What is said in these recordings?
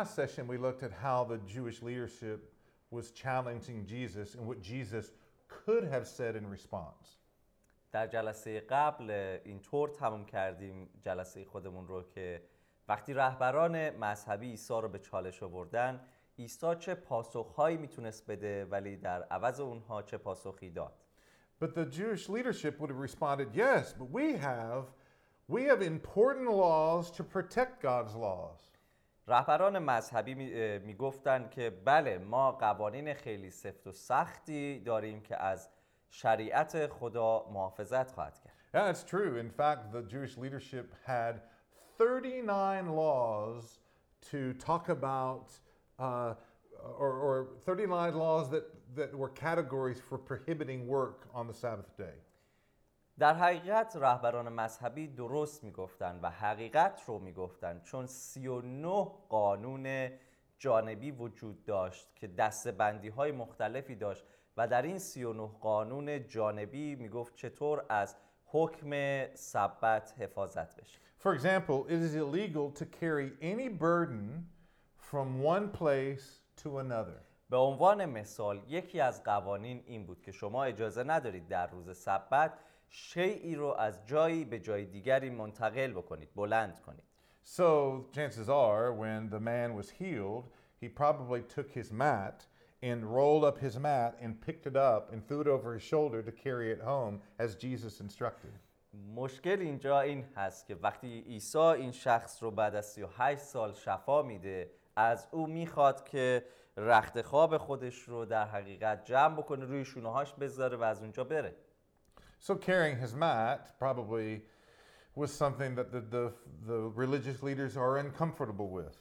last session, we looked at how the Jewish leadership was challenging Jesus and what Jesus could have said in response. در جلسه قبل اینطور تموم کردیم جلسه خودمون رو که وقتی رهبران مذهبی عیسی رو به چالش آوردن عیسی چه پاسخهایی میتونست بده ولی در عوض اونها چه پاسخی داد But the Jewish leadership would have responded, Yes, but we have we have important laws to protect God's laws. رهبران مذهبی می‌گفتند که بله ما قوانین خیلی سفت و سختی داریم که از شریعت خدا محافظت خواهد کرد Yeah, it's true. In fact, the Jewish leadership had 39 laws to talk about, uh, or, or 39 laws that, that were categories for prohibiting work on the Sabbath day. در حقیقت رهبران مذهبی درست می‌گفتند و حقیقت رو می‌گفتند چون 39 قانون جانبی وجود داشت که دستبندی های مختلفی داشت و در این 39 قانون جانبی می‌گفت چطور از حکم سبت حفاظت بشه For example, it is illegal to carry any burden from one place to another. به عنوان مثال یکی از قوانین این بود که شما اجازه ندارید در روز سبت شیعی رو از جایی به جای دیگری منتقل بکنید بلند کنید So, chances are, when the man was healed, he probably took his mat and rolled up his mat and picked it up and threw it over his shoulder to carry it home as Jesus instructed. مشکل اینجا این هست که وقتی عیسی این شخص رو بعد از 38 سال شفا میده از او می‌خواد که رخت خواب خودش رو در حقیقت جمع بکنه روی شونه‌هاش بذاره و از اونجا بره So, carrying his mat probably was something that the, the, the religious leaders are uncomfortable with.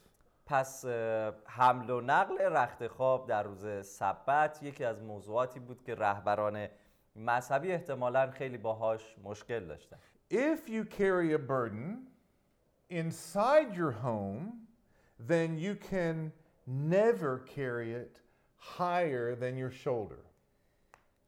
پس اه، حمل و نقل رخت خواب در روز سبت یکی از موضوعاتی بود که رهبران مذهبی احتمالا خیلی باهاش مشکل داشتن If you carry a burden inside your home, then you can never carry it higher than your shoulder.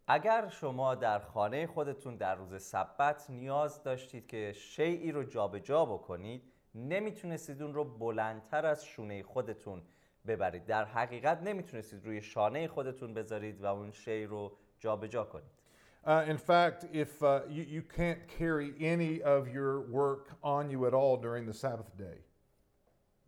اگر شما در خانه خودتون در روز سبت نیاز داشتید که شیعی رو جابجا بکنید نمی‌تونستید اون رو بلندتر از شونه خودتون ببرید در حقیقت نمی‌تونستید روی شانه خودتون بذارید و اون شی رو جابجا کنید Uh, in fact, if uh, you, you can't carry any of your work on you at all during the Sabbath day.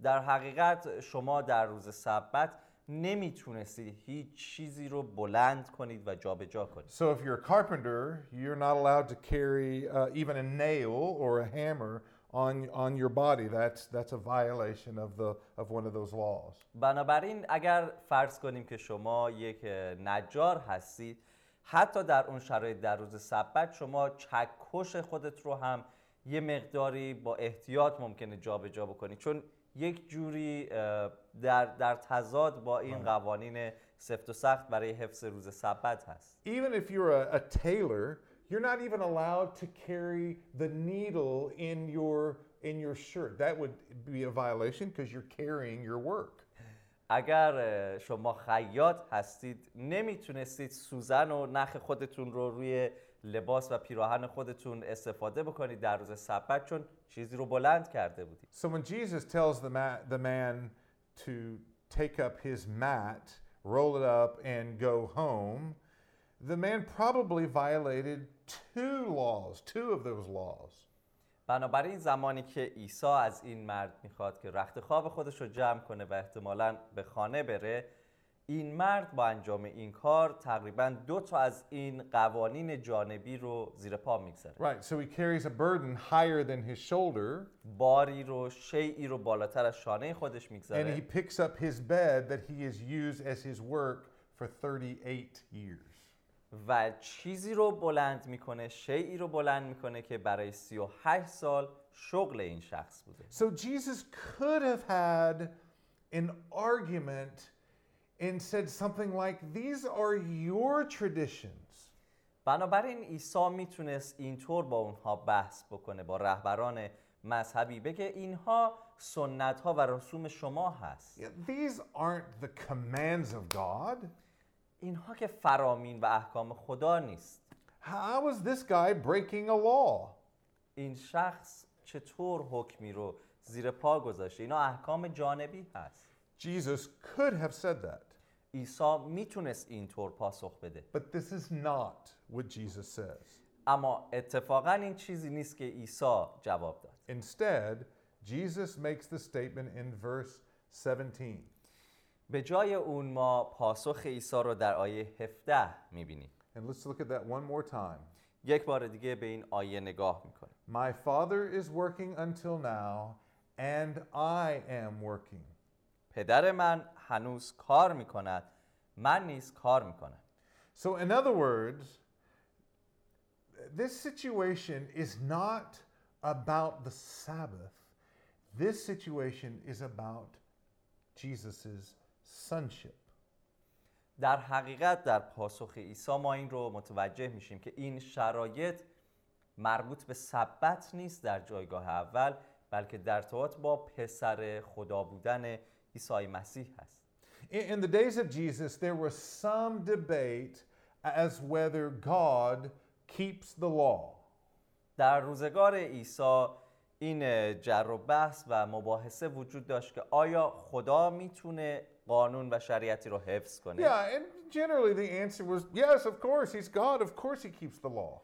در حقیقت شما در روز سبت نمی‌تونستید هیچ چیزی رو بلند کنید و جابجا کنید So if you're a carpenter, you're not allowed to carry uh, even a nail or a hammer on, on your body. That's, that's a violation of, the, of one of those laws. بنابراین اگر فرض کنیم که شما یک نجار هستید حتی در اون شرایط در روز سبت شما چکش خودت رو هم یه مقداری با احتیاط ممکنه جابجا بکنید چون یک جوری در, در تضاد با این قوانین سفت و سخت برای حفظ روز سبت هست Even if you're a, a tailor, you're not even allowed to carry the needle in your, in your shirt. That would be a violation because you're carrying your work. اگر شما خیاط هستید نمی‌تونستید سوزن و نخ خودتون رو روی لباس و پیراهن خودتون استفاده بکنید در روز سبت چون چیزی رو بلند کرده بودید So when Jesus tells the, ma- the man to take up his mat, roll it up, and go home, the man probably violated two laws, two of those laws. بنابراین زمانی که عیسی از این مرد می‌خواد که رخت خواب خودش رو جمع کنه و احتمالا به خانه بره این مرد با انجام این کار تقریبا دو تا از این قوانین جانبی رو زیر پا می‌گذاره. Right, so he carries a burden higher than his shoulder, باری رو شیعی رو بالاتر از شانه خودش and he می‌گذاره picks up his bed that he has used as his work for 38 years. و چیزی رو بلند می‌کنه شیعی رو بلند می‌کنه که برای 38 سال شغل این شخص بوده. So Jesus could have had an argument and said something like, These are your traditions. بنابراین عیسی می‌تونست اینطور با اونها بحث بکنه با رهبران مذهبی بگه اینها سنت ها و رسوم شما هست Yeah, these aren't the commands of God. اینها که فرامین و احکام خدا نیست How is this guy breaking a law? این شخص چطور حکمی رو زیر پا گذاشته اینا احکام جانبی هست Jesus could have said that, عیسی میتونست اینطور پاسخ بده but this is not what Jesus says. اما اتفاقا این چیزی نیست که عیسی جواب داد Instead, Jesus makes the statement in verse 17. به جای اون ما پاسخ عیسی رو در آیه 17 میبینیم And let's look at that one more time. یک بار دیگه به این آیه نگاه میکنیم My Father is working until now, and I am working. پدر من هنوز کار می‌کند من نیز کار می‌کنم So, in other words, this situation is not about the Sabbath. This situation is about Jesus' sonship. در حقیقت در پاسخ عیسی ما این رو متوجه میشیم که این شرایط مربوط به سبت نیست در جایگاه اول بلکه در ارتباط با پسر خدا بودن عیسی مسیح هست In, in the days of Jesus, there was some debate as whether God keeps the law. در روزگار عیسی این جر و بحث و مباحثه وجود داشت که آیا خدا میتونه قانون و شریعتی رو حفظ کنه Yeah, and generally the answer was yes, of course, he's God, of course he keeps the law.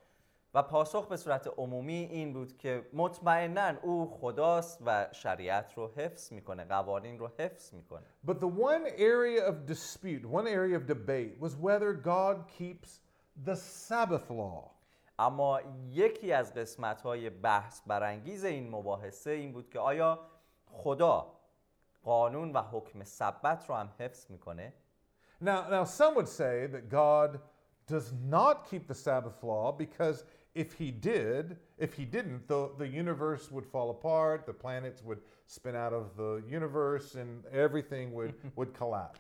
و پاسخ به صورت عمومی این بود که مطمئنا او خداست و شریعت رو حفظ می‌کنه قوانین رو حفظ می‌کنه But the one area of dispute, one area of debate, was whether God keeps the Sabbath law. اما یکی از قسمت های بحث برانگیز این مباحثه این بود که آیا خدا قانون و حکم سبت رو هم حفظ می‌کنه Now, now some would say that God does not keep the Sabbath law because if he did, if he didn't, the, the universe would fall apart, the planets would spin out of the universe, and everything would, would collapse.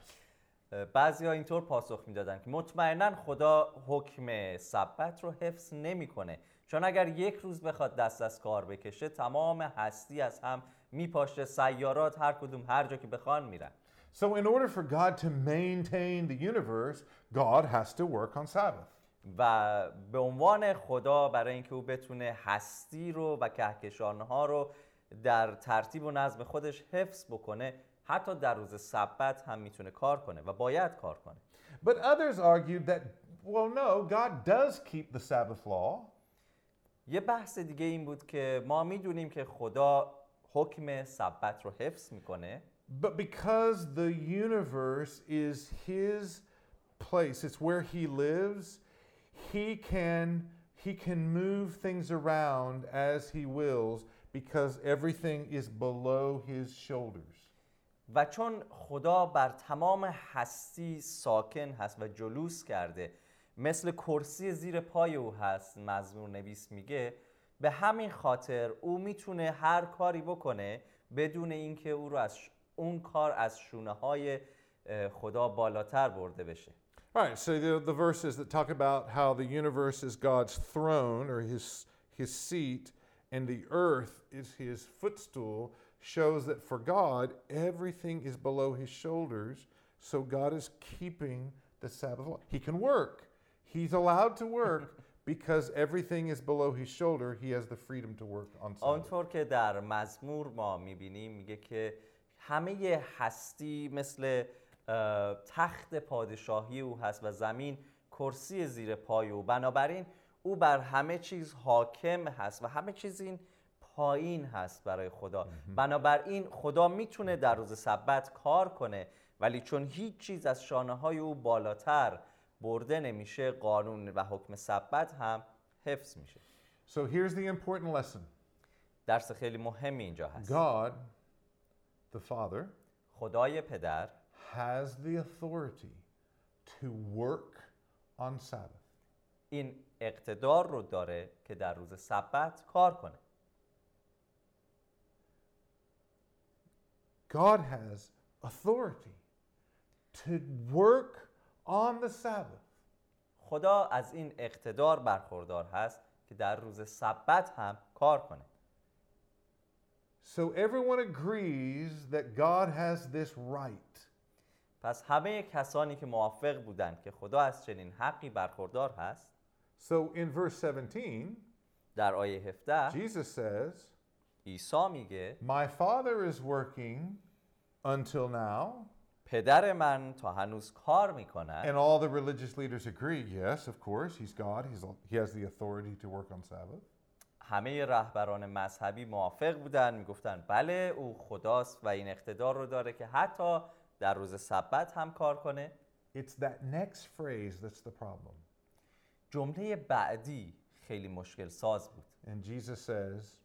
بعضی ها اینطور پاسخ میدادن که مطمئنا خدا حکم سبت رو حفظ نمیکنه چون اگر یک روز بخواد دست از کار بکشه تمام هستی از هم میپاشه سیارات هر کدوم هر جا که بخوان میرن So, in order for God to maintain the universe, God has to work on Sabbath. و به عنوان خدا برای اینکه او بتونه هستی رو و کهکشانها رو در ترتیب و نظم خودش حفظ بکنه حتی در روز سبت هم می‌تونه کار کنه و باید کار کنه. But others argued that, well, no, God does keep the Sabbath law, یه بحث دیگه این بود که ما می‌دونیم که خدا حکم سبت رو حفظ می‌کنه. But because the universe is his place, it's where he lives, he can he can move things around as he wills because everything is below his shoulders. و چون خدا بر تمام هستی ساکن هست و جلوس کرده مثل کرسی زیر پای او هست مزمور نویس میگه به همین خاطر او می‌تونه هر کاری بکنه بدون اینکه او رو از ش- اون کار از شونه های خدا بالاتر برده بشه All right, so the, the verses that talk about how the universe is God's throne or his, his seat and the earth is his footstool shows that for God, everything is below his shoulders. So God is keeping the Sabbath law. He can work, he's allowed to work because everything is below his shoulder. He has the freedom to work on Sabbath. آنطور که در مزمور ما میبینیم میگه که همه هستی مثل اه، تخت پادشاهی او هست و زمین کرسی زیر پای او. بنابراین او بر همه چیز حاکم هست و همه چیز این پایین هست برای خدا. بنابراین خدا می‌تونه در روز سبت کار کنه ولی چون هیچ چیز از شانه های او بالاتر برده نمیشه قانون و حکم سبت هم حفظ میشه. So here's the important lesson. درس خیلی مهمی اینجا هست. God, the Father, خدای پدر has the authority to work on Sabbath. این اقتدار رو داره که در روز سبت کار کنه God has authority to work on the Sabbath. خدا از این اقتدار برخوردار هست که در روز سبت هم کار کنه So everyone agrees that God has this right. پس همه کسانی که موافق بودند که خدا از چنین حقی برخوردار هست So in verse 17, در آیه 17 Jesus says, عیسی میگه My Father is working until now. پدر من تا هنوز کار می‌کند And all the religious leaders agree, yes, of course, he's God. He's, he has the authority to work on Sabbath. همه رهبران مذهبی موافق بودن می‌گفتن بله او خداست و این اقتدار رو داره که حتی در روز سبت هم کار کنه It's that next phrase that's the problem. جمله بعدی خیلی مشکل ساز بود And Jesus says,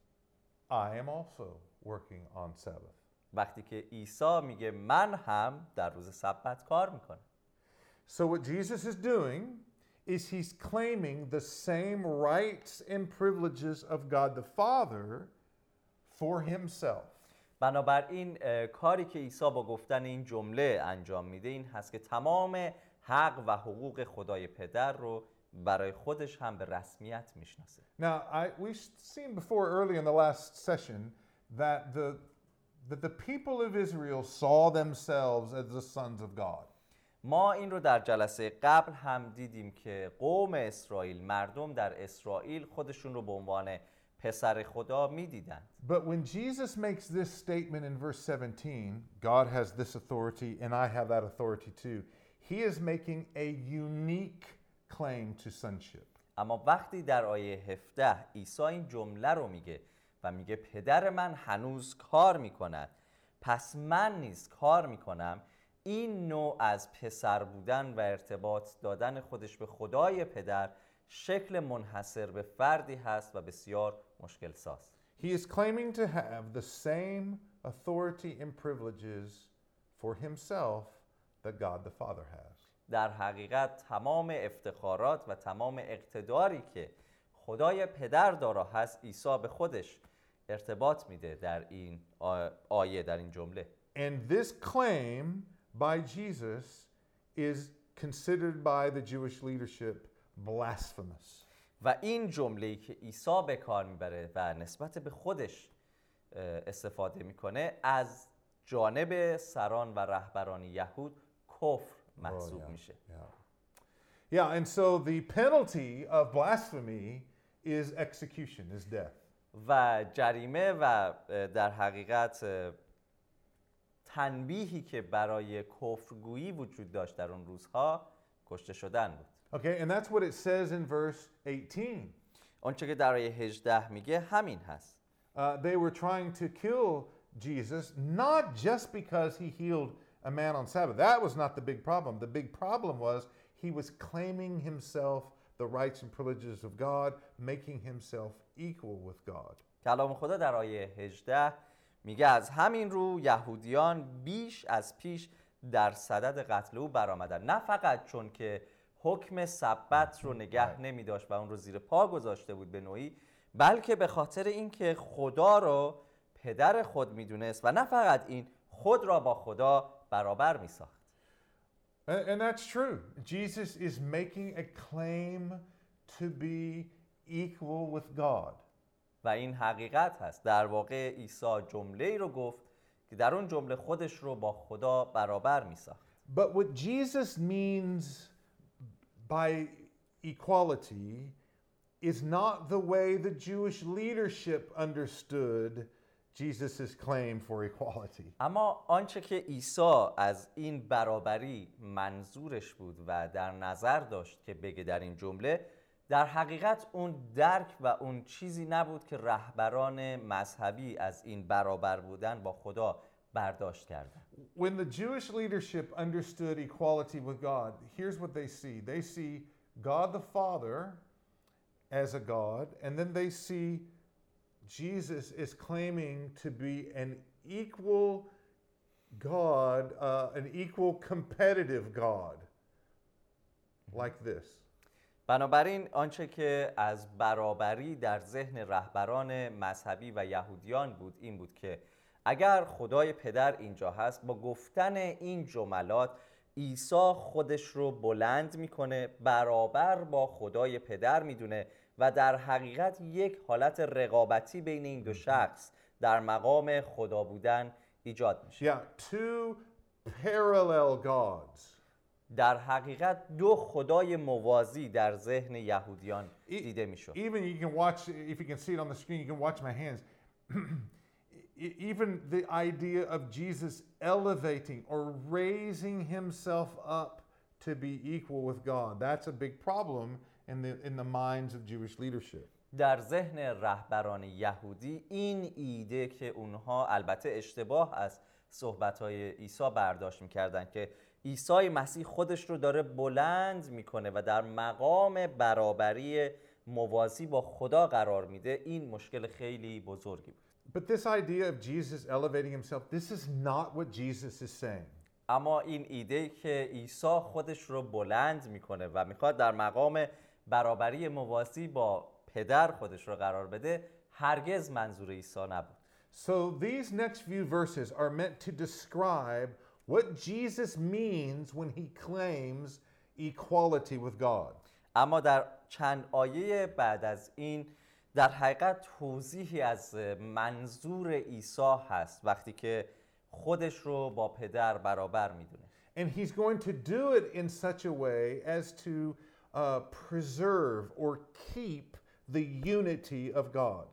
I am also working on Sabbath. وقتی که عیسی میگه من هم در روز سبت کار میکنم So what Jesus is doing is he's claiming the same rights and privileges of God the Father for himself. بنابراین کاری که عیسی با گفتن این جمله انجام میده این هست که تمام حق و حقوق خدای پدر رو برای خودش هم به رسمیت می‌شناسه Now, I, we've seen before early in the last session that the, that the people of Israel saw themselves as the sons of God. ما این رو در جلسه قبل هم دیدیم که قوم اسرائیل مردم در اسرائیل خودشون رو به عنوان پسر خدا می‌دیدند But when Jesus makes this statement in verse 17, God has this authority and I have that authority too, he is making a unique claim to sonship. اما وقتی در آیه 17 عیسی این جمله رو میگه و میگه پدر من هنوز کار می‌کند پس من نیز کار می‌کنم این نوع از پسر بودن و ارتباط دادن خودش به خدای پدر شکل منحصر به فردی هست و بسیار مشکل ساز He is claiming to have the same authority and privileges for himself that God the Father has. در حقیقت تمام افتخارات و تمام اقتداری که خدای پدر دارا هست عیسی به خودش ارتباط میده در این آ- آیه در این جمله And this claim by Jesus is considered by the Jewish leadership blasphemous. و این جمله که عیسی به کار می‌بره و نسبت به خودش استفاده می‌کنه از جانب سران و رهبران یهود کفر محسوب yeah. میشه Yeah. Yeah, and so the penalty of blasphemy is execution, is death. و جریمه و در حقیقت تنبیهی که برای کفرگویی وجود داشت در اون روزها کشته شدن بود Okay, and that's what it says in verse 18. آنچه که در آیه 18 میگه همین هست Uh, they were trying to kill Jesus not just because he healed a man on Sabbath. That was not the big problem. The big problem was he was claiming himself the rights and privileges of God, making himself equal with God. کلام خدا در آیه 18 میگه از همین رو یهودیان بیش از پیش در صدد قتل او برآمدن نه فقط چون که حکم سبت رو نگه نمی داشت و اون رو زیر پا گذاشته بود به نوعی بلکه به خاطر اینکه خدا رو پدر خود می‌دونست و نه فقط این خود را با خدا برابر می ساخت And, and that's true. Jesus is making a claim to be equal with God. و این حقیقت هست. در واقع عیسی جمله ای رو گفت که در اون جمله خودش رو با خدا برابر می ساخت But what Jesus means by equality is not the way the Jewish leadership understood Jesus' claim for equality. اما آنچه که عیسی از این برابری منظورش بود و در نظر داشت که بگه در این جمله در حقیقت اون درک و اون چیزی نبود که رهبران مذهبی از این برابر بودن با خدا برداشت کردن When the Jewish leadership understood equality with God, here's what they see they see God the Father as a God, and then they see Jesus is claiming to be an equal God, uh, an equal competitive God, like this. بنابراین آنچه که از برابری در ذهن رهبران مذهبی و یهودیان بود این بود که اگر خدای پدر اینجا هست با گفتن این جملات عیسی خودش رو بلند می‌کنه برابر با خدای پدر می‌دونه و در حقیقت یک حالت رقابتی بین این دو شخص در مقام خدا بودن ایجاد میشه Yeah, two parallel gods. در حقیقت دو خدای موازی در ذهن یهودیان E- دیده می‌شد Even you can watch, if you can see it on the screen, you can watch my hands. E- Even the idea of Jesus elevating or raising himself up to be equal with God, that's a big problem in the, in the minds of Jewish leadership. در ذهن رهبران یهودی این ایده که اونها البته اشتباه از صحبتهای عیسی برداشت می‌کردن که عیسی مسیح خودش رو داره بلند می‌کنه و در مقام برابری موازی با خدا قرار میده این مشکل خیلی بزرگی بود But this idea of Jesus elevating himself, this is not what Jesus is saying. اما این ایده که عیسی خودش رو بلند میکنه و میخواد در مقام برابری موازی با پدر خودش رو قرار بده هرگز منظور عیسی نبود So these next few verses are meant to describe what Jesus means when he claims equality with God. اما در چند آیه بعد از این در حقیقت توضیحی از منظور عیسی هست وقتی که خودش رو با پدر برابر می‌دونه And he's going to do it in such a way as to uh, preserve or keep the unity of God.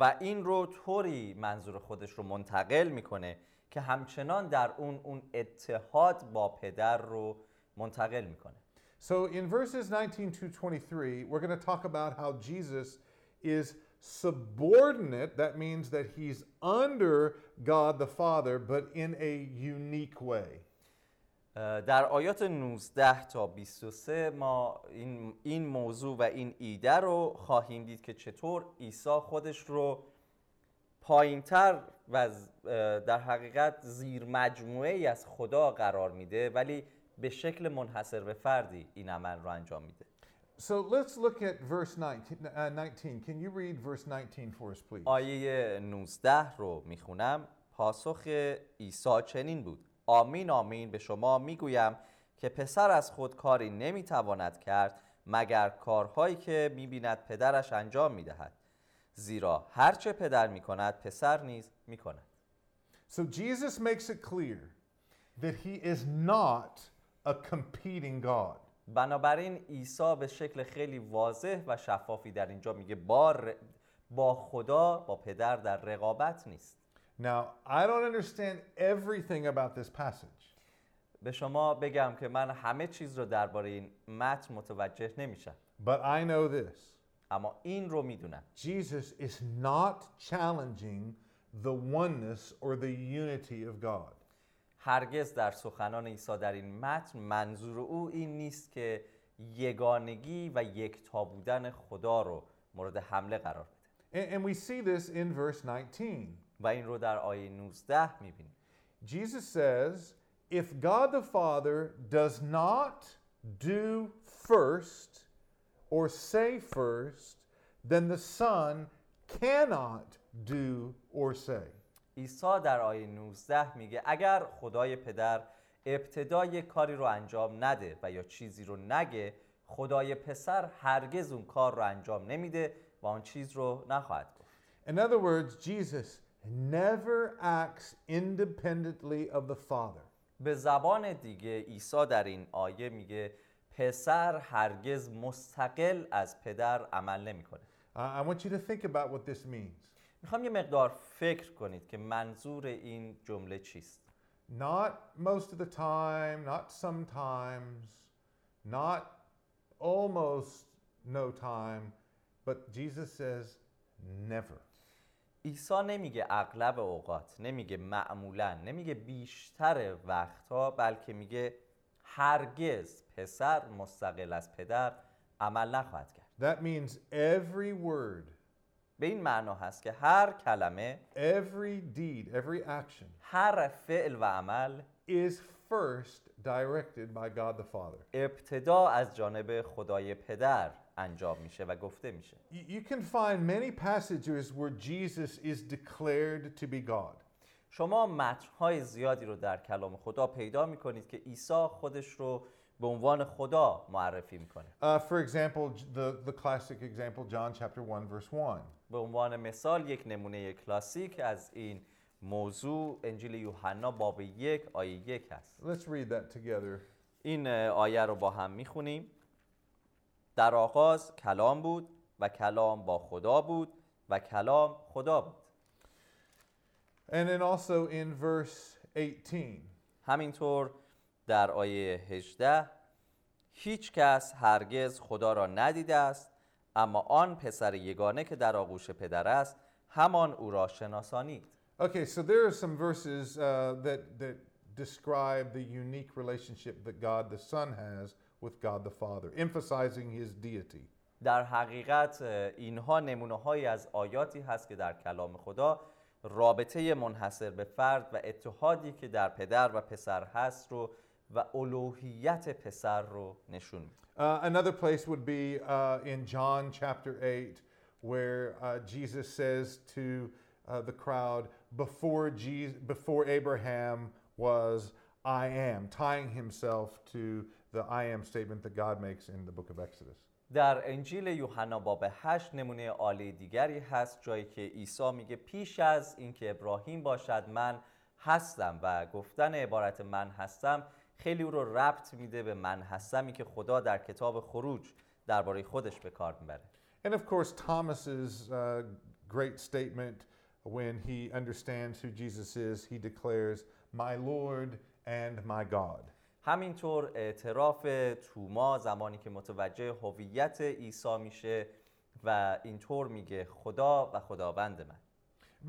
و این رو طوری منظور خودش رو منتقل می‌کنه که همچنان در اون اون اتحاد با پدر رو منتقل می‌کنه So in verses 19 to 23, we're going to talk about how Jesus is subordinate. That means that he's under God the Father, but in a unique way. اه، در آیات 19 تا 23 ما این, این موضوع و این ایده رو خواهیم دید که چطور عیسی خودش رو پایینتر و در حقیقت زیر مجموعه ای از خدا قرار میده ولی به شکل منحصر به فردی این عمل رو انجام میده So let's look at verse 19. Uh, 19. Can you read verse 19 for us, please? آیه 19 رو می‌خونم پاسخ عیسی چنین بود آمین آمین به شما می‌گویم که پسر از خود کاری نمی‌تواند کرد مگر کارهایی که می‌بیند پدرش انجام می‌دهد زیرا هرچه پدر می‌کند پسر نیز می‌کند So Jesus makes it clear that he is not a competing God. بنابراین عیسی به شکل خیلی واضح و شفافی در اینجا میگه با, با خدا با پدر در رقابت نیست Now, I don't understand everything about this passage, به شما بگم که من همه چیز رو درباره این متن متوجه نمیشم but I know this. اما این رو می‌دونم Jesus is not challenging the oneness or the unity of God. هرگز در سخنان عیسی در این متن منظور او این نیست که یگانگی و یکتا بودن خدا رو مورد حمله قرار بده And, and we see this in verse 19. و این رو در آیه 19 می‌بینیم Jesus says, if God the Father does not do first or say first, then the Son cannot do or say. عیسی در آیه 19 میگه اگر خدای پدر ابتدا یک کاری رو انجام نده و یا چیزی رو نگه خدای پسر هرگز اون کار رو انجام نمیده و آن چیز رو نخواهد گفت In other words, Jesus never acts independently of the Father. به زبان دیگه عیسی در این آیه میگه پسر هرگز مستقل از پدر عمل نمی‌کنه I want you to think about what this means. می‌خوام یه مقدار فکر کنید که منظور این جمله چیست Not most of the time, not sometimes, not almost no time, but Jesus says never. عیسی نمیگه اغلب اوقات نمیگه معمولا نمیگه بیشتر وقتها بلکه میگه هرگز پسر مستقل از پدر عمل نخواهد کرد That means every word, به این معنا هست که هر کلمه every deed, every action هر فعل و عمل is first directed by God the Father. ابتدا از جانب خدای پدر انجام میشه و گفته میشه You, can find many passages where Jesus is declared to be God. شما متنهای زیادی رو در کلام خدا پیدا می‌کنید که عیسی خودش رو به عنوان خدا معرفی می‌کنه Uh, for example, the, the classic example, John chapter 1, verse 1. به عنوان مثال یک نمونه کلاسیک از این موضوع انجیل یوحنا باب یک آیه یک هست Let's read that together. این اه، آیه رو با هم می‌خونیم در آغاز کلام بود و کلام با خدا بود و کلام خدا بود And then also in verse 18. همینطور در آیه 18 هیچ کس هرگز خدا را ندیده است اما آن پسر یگانه که در آغوش پدر است همان او را شناسانید Okay, so there are some verses uh, that, that describe the unique relationship that God the Son has with God the Father, emphasizing his deity. در حقیقت اینها نمونه هایی از آیاتی هست که در کلام خدا رابطه منحصر به فرد و اتحادی که در پدر و پسر هست رو و الوهیت پسر رو نشون میده Uh, another place would be uh, in John chapter 8, where uh, Jesus says to uh, the crowd, before, Jesus, before Abraham was I am, tying himself to the I am statement that God makes in the book of Exodus. در انجیل یوحنا باب 8 نمونه عالی دیگری هست جایی که عیسی میگه پیش از اینکه ابراهیم باشد من هستم و گفتن عبارت من هستم خیلی او رو ربط میده به من هستمی که خدا در کتاب خروج درباره خودش به کار می‌بره And of course, Thomas's uh, great statement when he understands who Jesus is, he declares, My Lord and my God. همینطور اعتراف توما زمانی که متوجه هویت عیسی میشه و اینطور میگه خدا و خداوند من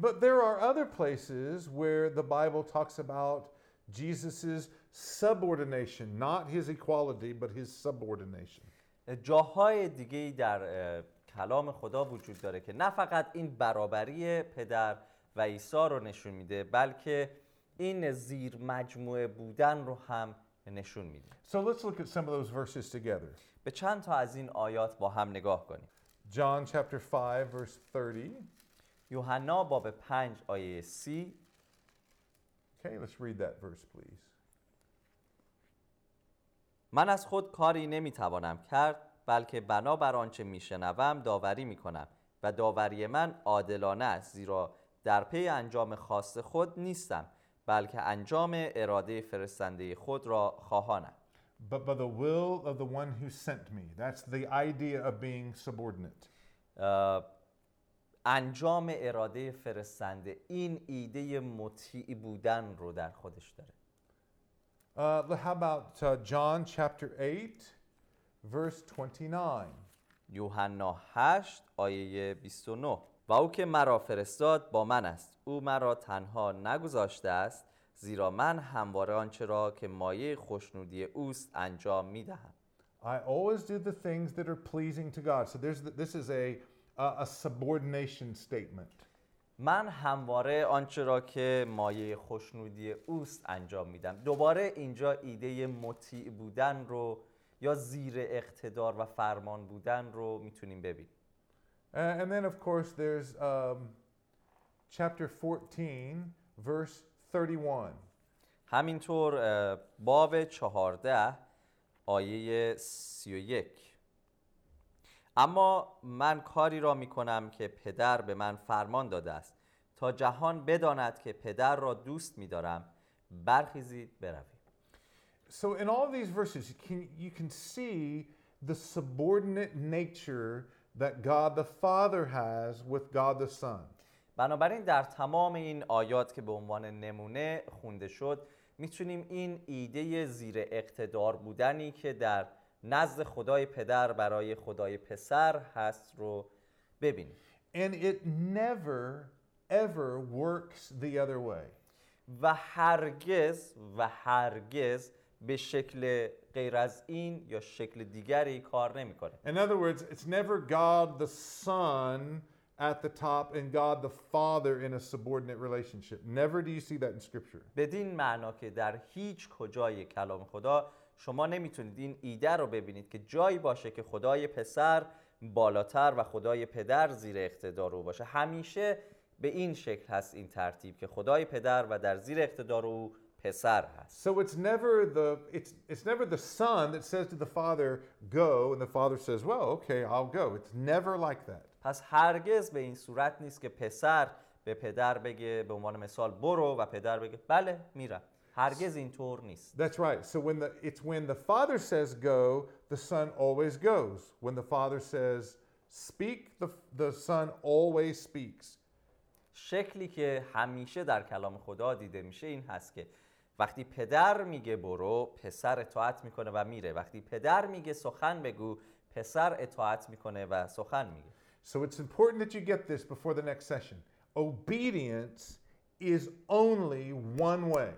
But there are other places where the Bible talks about Jesus' subordination, not his equality, but his subordination. جاهای دیگه در اه، کلام خدا وجود داره که نه فقط این برابری پدر و عیسی رو نشون میده بلکه این زیر مجموعه بودن رو هم نشون میده So let's look at some of those verses together. به چند تا از این آیات با هم نگاه کنیم John chapter 5, verse 30. یوحنا باب 5 آیه 30 Okay, let's read that verse, please. من از خود کاری نمی‌توانم کرد بلکه بنا بر آنچه میشنوم داوری می‌کنم و داوری من عادلانه است زیرا در پی انجام خاص خود نیستم بلکه انجام اراده فرستنده خود را خواهانم But by the will of the one who sent me. That's the idea of being subordinate. اه، انجام اراده فرستنده. این ایده مطیع بودن رو در خودش داره. Uh, how about uh, John chapter 8, verse 29? یوحنا 8 آیه 29 و او که مرا فرستاد با من است. او مرا تنها نگذاشته است زیرا من همواره آنچه را که مایه خوشنودی اوست انجام می دهم I always do the things that are pleasing to God. So there's the, this is a, a, subordination statement. من همواره آنچه را که مایه خوشنودی اوست انجام میدم دوباره اینجا ایده مطیع بودن رو یا زیر اقتدار و فرمان بودن رو می‌تونیم ببینیم Uh, and then, of course, there's um, chapter 14, verse 31. همینطور اه، باب چهارده آیه سی و یک اما من کاری را می کنم که پدر به من فرمان داده است. تا جهان بداند که پدر را دوست می دارم برخیزید برویم. So, in all these verses, you can, you can see the subordinate nature that God the Father has with God the Son. بنابراین در تمام این آیات که به عنوان نمونه خونده شد می‌تونیم این ایده زیر اقتدار بودنی که در نزد خدای پدر برای خدای پسر هست رو ببینید And it never, ever works the other way. و هرگز و هرگز به شکل غیر از این یا شکل دیگری کار نمی‌کنه In other words, it's never God the Son at the top and God the Father in a subordinate relationship. Never do you see that in Scripture. بدین معنا که در هیچ کجای کلام خدا شما نمی‌تونید این ایده رو ببینید که جایی باشه که خدای پسر بالاتر و خدای پدر زیر اقتدار او باشه همیشه به این شکل هست این ترتیب که خدای پدر و در زیر اقتدار او پسر هست So it's never the it's it's never the son that says to the father, "Go," and the father says, "Well, okay, I'll go." It's never like that. پس هرگز به این صورت نیست که پسر به پدر بگه به عنوان مثال برو و پدر بگه بله میرم هرگز اینطور نیست That's right. So when the it's when the father says go, the son always goes. When the father says speak, the the son always speaks. شکلی که همیشه در کلام خدا دیده میشه این هست که وقتی پدر میگه برو پسر اطاعت میکنه و میره وقتی پدر میگه سخن بگو پسر اطاعت میکنه و سخن میگه So it's important that you get this before the next session. Obedience is only one way.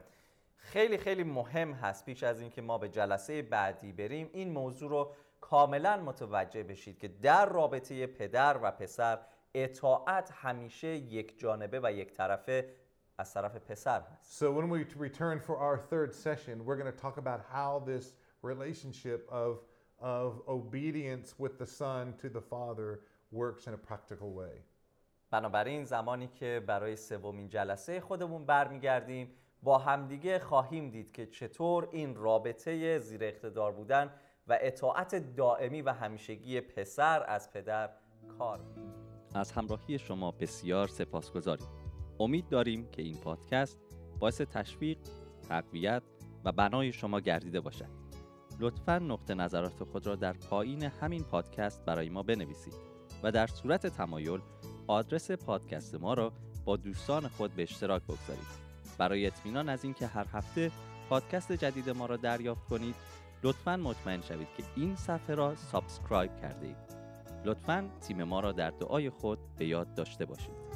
خیلی خیلی مهم هست پیش از اینکه ما به جلسه بعدی بریم این موضوع رو کاملا متوجه بشید که در رابطه پدر و پسر اطاعت همیشه یک جانبه و یک طرفه از طرف پسر هست So when we return for our third session, we're going to talk about how this relationship of of obedience with the son to the father works in a practical way. بنابراین زمانی که برای سومین جلسه خودمون برمیگردیم با همدیگه خواهیم دید که چطور این رابطه زیر اقتدار بودن و اطاعت دائمی و همیشگی پسر از پدر کار. از همراهی شما بسیار سپاسگزاریم. امید داریم که این پادکست باعث تشویق تقویت و بنای شما گردیده باشد. لطفا نقطه نظرات خود را در پایین همین پادکست برای ما بنویسید و در صورت تمایل آدرس پادکست ما را با دوستان خود به اشتراک بگذارید. برای اطمینان از اینکه هر هفته پادکست جدید ما را دریافت کنید لطفا مطمئن شوید که این صفحه را سابسکرایب کرده اید. لطفا تیم ما را در دعای خود به یاد داشته باشید.